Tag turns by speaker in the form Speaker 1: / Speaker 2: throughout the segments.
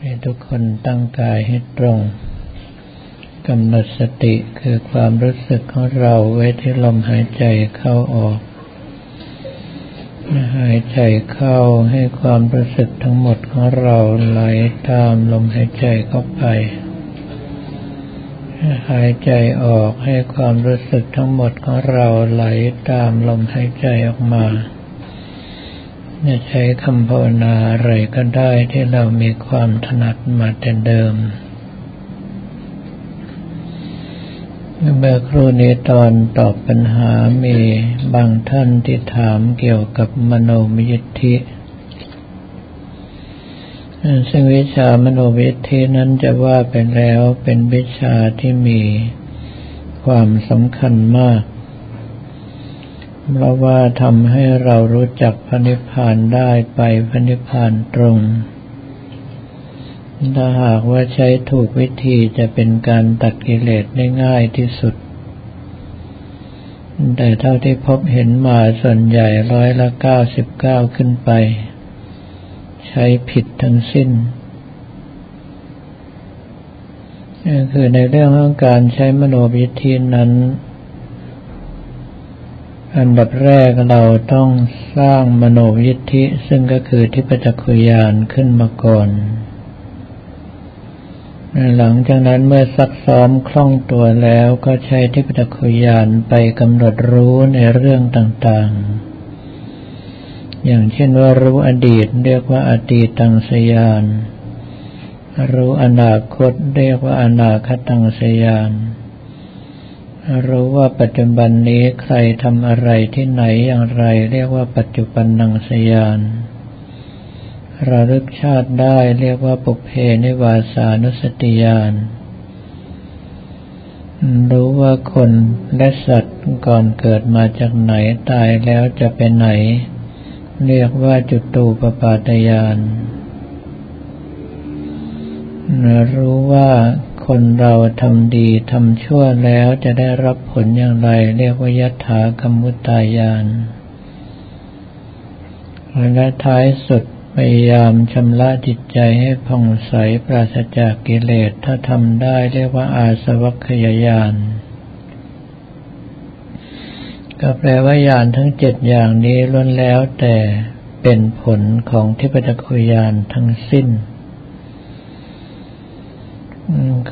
Speaker 1: ให้ทุกคนตั้งกายให้ตรงกำหนดสติคือความรู้สึกของเราไว้ที่ลมหายใจเข้าออก หายใจเข้าให้ความรู้สึกทั้งหมดของเราไหลตามลมหายใจเข้าไป หายใจออกให้ความรู้สึกทั้งหมดของเราไหลตามลมหายใจออกมา จะใช้คำภาวนาอะไรก็ได้ที่เรามีความถนัดมาแต่เดิม เมื่อครูนี้ตอนตอบปัญหามีบางท่านที่ถามเกี่ยวกับมโนมยิทธิ ซึ่งวิชามโนวิทธินั้นจะว่าไปแล้วเป็นวิชาที่มีความสำคัญมาก เพราะว่าทำให้เรารู้จักพระนิพพานได้ไปพระนิพพานตรง ถ้าหากว่าใช้ถูกวิธีจะเป็นการตัดกิเลสได้ง่ายที่สุด แต่เท่าที่พบเห็นมาส่วนใหญ่ร้อยละเก้าสิบเก้าขึ้นไป ใช้ผิดทั้งสิ้นคือในเรื่องของการใช้มโนวิธีนั้น อันดับแรกเราต้องสร้างมโนยิทธิ ซึ่งก็คือทิพจักขุยานขึ้นมาก่อน หลังจากนั้นเมื่อซักซ้อมคล่องตัวแล้วก็ใช้ทิพจักขุยานไปกำหนดรู้ในเรื่องต่างๆ อย่างเช่นว่ารู้อดีตเรียกว่าอดีตตังสยาน รู้อนาคตเรียกว่าอนาคตังสยาน รู้ว่าปัจจุบันนี้ใครทำอะไรที่ไหนอย่างไร เรียกว่าปัจจุบันนังสยานระลึกชาติได้เรียกว่าปุเพนิวาสานุสติยานรู้ว่าคนและสัตว์ก่อนเกิดมาจากไหนตายแล้วจะไปไหน เรียกว่าจุตูปปาตยานรู้ว่า คนเราทำดีทำชั่วแล้วจะได้รับผลอย่างไร เรียกว่ายัตถากรรมุตายานและท้ายสุดพยายามชำระจิตใจให้ผ่องใสปราศจากกิเลสถ้าทำได้เรียกว่าอาสวัคยายานก็แปลว่าญาณทั้งเจ็ดอย่างนี้ล้วนแล้วแต่เป็นผลของทิพตคุยานทั้งสิ้น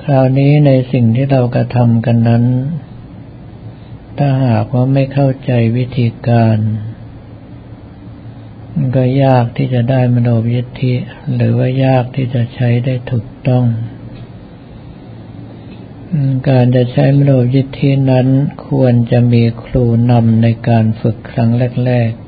Speaker 1: คราวนี้ในสิ่งที่เรากระทำกันนั้น ถ้าหากว่าไม่เข้าใจวิธีการก็ยากที่จะได้มโนวิธีหรือว่ายากที่จะใช้ได้ถูกต้อง การจะใช้มโนวิธีนั้นควรจะมีครูนำในการฝึกครั้งแรกๆ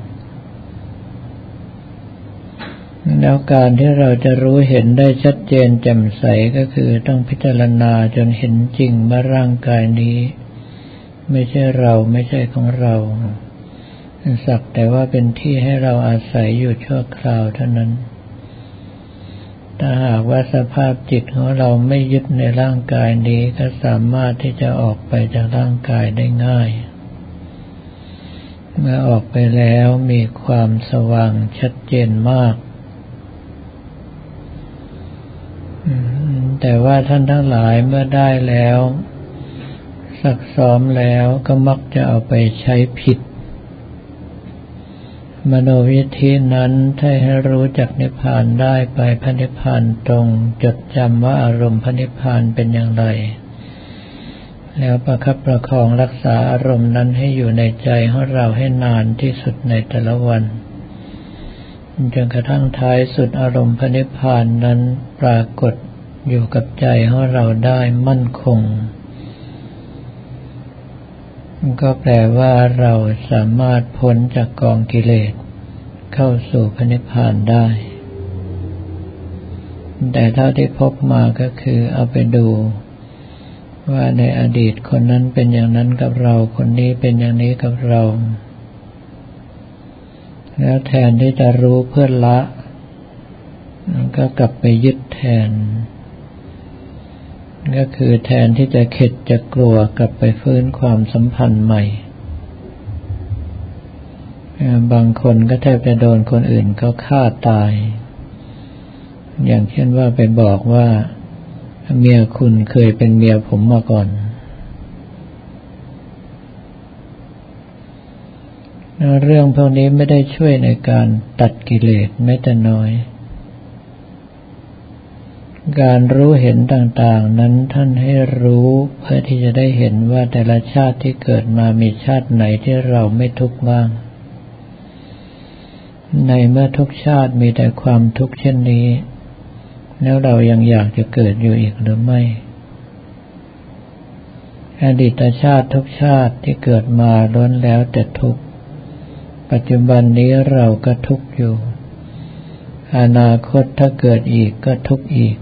Speaker 1: แล้วการที่เราจะรู้เห็นได้ชัดเจนแจ่มใสก็คือต้องพิจารณาจนเห็นจริงว่าร่างกายนี้ ไม่ใช่เราไม่ใช่ของเราสักแต่ว่าเป็นที่ให้เราอาศัยอยู่ชั่วคราวเท่านั้น ถ้าหากว่าสภาพจิตของเราไม่ยึดในร่างกายนี้ก็สามารถที่จะออกไปจากร่างกายได้ง่าย เมื่อออกไปแล้วมีความสว่างชัดเจนมาก แต่ว่าท่านทั้งหลายเมื่อได้แล้วสักซ้อมแล้วก็มักจะเอาไปใช้ผิด มโนวิธีนั้นถ้าให้รู้จักนิพพานได้ไปพระนิพพานตรง จดจำว่าอารมณ์พระนิพพานเป็นอย่างไร แล้วประคับประคองรักษาอารมณ์นั้นให้อยู่ในใจของเราให้นานที่สุดในแต่ละวัน จนกระทั่งท้ายสุดอารมณ์พระนิพพานนั้นปรากฏอยู่กับใจของเราได้มั่นคง ก็แปลว่าเราสามารถพ้นจากกองกิเลส เข้าสู่พระนิพพานได้ แต่เท่าที่พบมาก็คือเอาไปดู ว่าในอดีตคนนั้นเป็นอย่างนั้นกับเรา คนนี้เป็นอย่างนี้กับเรา แล้วแทนที่จะรู้เพื่อละ ก็กลับไปยึดแทน ก็คือแทนที่จะเข็ดจะกลัวกลับไปฟื้นความสัมพันธ์ใหม่ บางคนก็แทบจะโดนคนอื่นเขาฆ่าตาย อย่างเช่นว่าไปบอกว่า เมียคุณเคยเป็นเมียผมมาก่อน เรื่องพวกนี้ไม่ได้ช่วยในการตัดกิเลสแม้แต่น้อย การรู้เห็นต่างๆ นั้นท่านให้รู้เพื่อที่จะได้เห็นว่าแต่ละชาติที่เกิดมามีชาติไหนที่เราไม่ทุกข์บ้าง ในเมื่อทุกชาติมีแต่ความทุกข์เช่นนี้ แล้วเรายังอยากจะเกิดอยู่อีกหรือไม่อดีตชาติทุกชาติที่เกิดมาล้วนแล้วแต่ทุกข์ ปัจจุบันนี้เราก็ทุกข์อยู่ อนาคตถ้าเกิดอีกก็ทุกข์อีก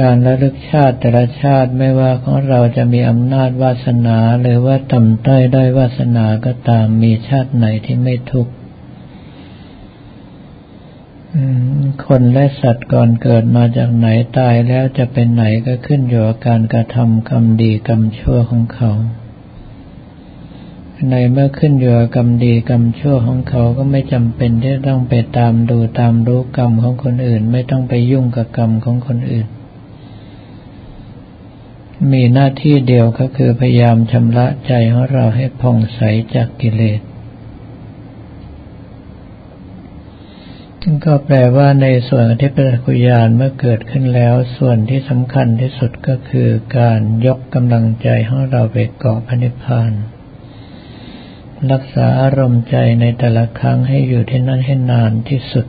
Speaker 1: การระลึกชาติแต่ละชาติไม่ว่าของเราจะมีอำนาจวาสนาหรือว่าต่ำต้อยได้วาสนาก็ตามมีชาติไหนที่ไม่ทุกข์คนและสัตว์ก่อนเกิดมาจากไหนตายแล้วจะเป็นไหนก็ขึ้นอยู่กับการกระทำกรรมดีกรรมชั่วของเขา ในเมื่อขึ้นอยู่กับกรรมดีกรรมชั่วของเขาก็ไม่จำเป็นที่ต้องไปตามดูตามรู้กรรมของคนอื่น ไม่ต้องไปยุ่งกับกรรมของคนอื่น มีหน้าที่เดียวก็คือพยายามชำระใจของเราให้ผ่องใสจากกิเลสก็แปลว่าในส่วนที่เป็นกุญาณเมื่อเกิดขึ้นแล้ว ส่วนที่สำคัญที่สุดก็คือการยกกำลังใจของเราไปเกาะพระนิพพาน รักษาอารมณ์ใจในแต่ละครั้งให้อยู่ที่นั่นให้นานที่สุด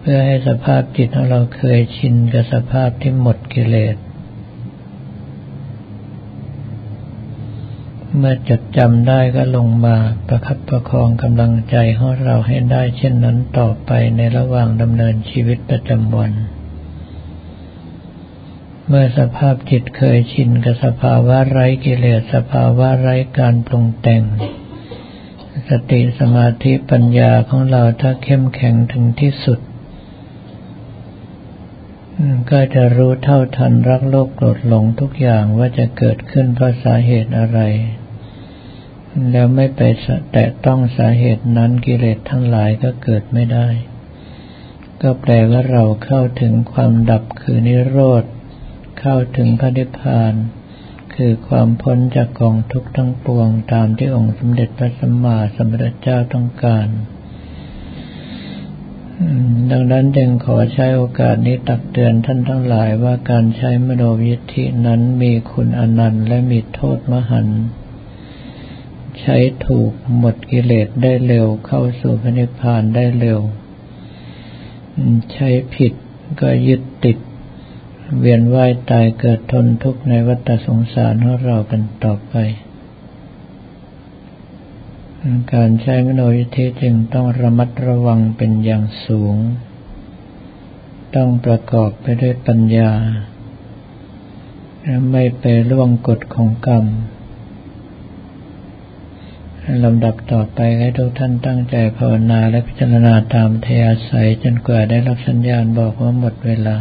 Speaker 1: เพื่อให้สภาพจิตของเราเคยชินกับสภาพที่หมดกิเลส เมื่อจดจำได้ก็ลงมาประคับประคองกำลังใจของเราให้ได้เช่นนั้นต่อไปในระหว่างดำเนินชีวิตประจำวัน เมื่อสภาพจิตเคยชินกับสภาวะไร้กิเลสสภาวะไร้การปรุงแต่ง สติสมาธิปัญญาของเราถ้าเข้มแข็งถึงที่สุด ก็จะรู้เท่าทันรักโลกโกรธหลงทุกอย่างว่าจะเกิดขึ้นเพราะสาเหตุอะไร แล้วไม่ไปแตะต้องสาเหตุนั้นกิเลสทั้งหลายก็เกิดไม่ได้ ก็แปลว่าเราเข้าถึงความดับคือนิโรธ เข้าถึงพระนิพพาน คือความพ้นจากกองทุกข์ทั้งปวงตามที่องค์สมเด็จพระสัมมาสัมพุทธเจ้าต้องการ ดังนั้นจึงขอใช้โอกาสนี้ตักเตือนท่านทั้งหลายว่าการใช้มโนวิธินั้นมีคุณอนันต์และมีโทษมหันต์ใช้ถูกหมดกิเลสได้เร็วเข้าสู่พระนิพพานได้เร็ว ใช้ผิดก็ยึดติด เวียนว่ายตายเกิดทนทุกข์ในวัฏสงสารของเรากันต่อไป การใช้มโนยิธิจึงต้องระมัดระวังเป็นอย่างสูง ต้องประกอบไปด้วยปัญญา ไม่ไปล่วงกฎของกรรมลำดับต่อไปให้ทุกท่านตั้งใจภาวนาและพิจารณาตามเทอาศัยจนกว่าได้รับสัญญาณบอกว่าหมดเวลา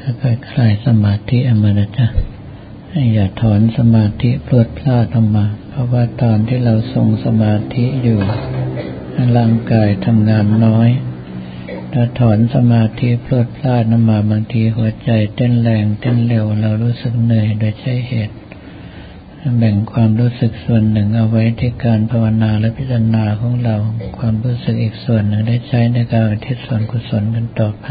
Speaker 1: ค่อยๆคลายสมาธิอมานะจ๊ะอย่าถอนสมาธิพลวดพลาดออกมา เพราะว่าตอนที่เราทรงสมาธิอยู่ร่างกายทำงานน้อย ถ้าถอนสมาธิพลวดพลาดออกมาบางทีหัวใจเต้นแรงเต้นเร็ว เรารู้สึกเหนื่อยโดยใช้เหตุ แบ่งความรู้สึกส่วนหนึ่งเอาไว้ที่การภาวนาและพิจารณาของเรา ความรู้สึกอีกส่วนหนึ่งได้ใช้ในการอุทิศส่วนกุศลกันต่อไป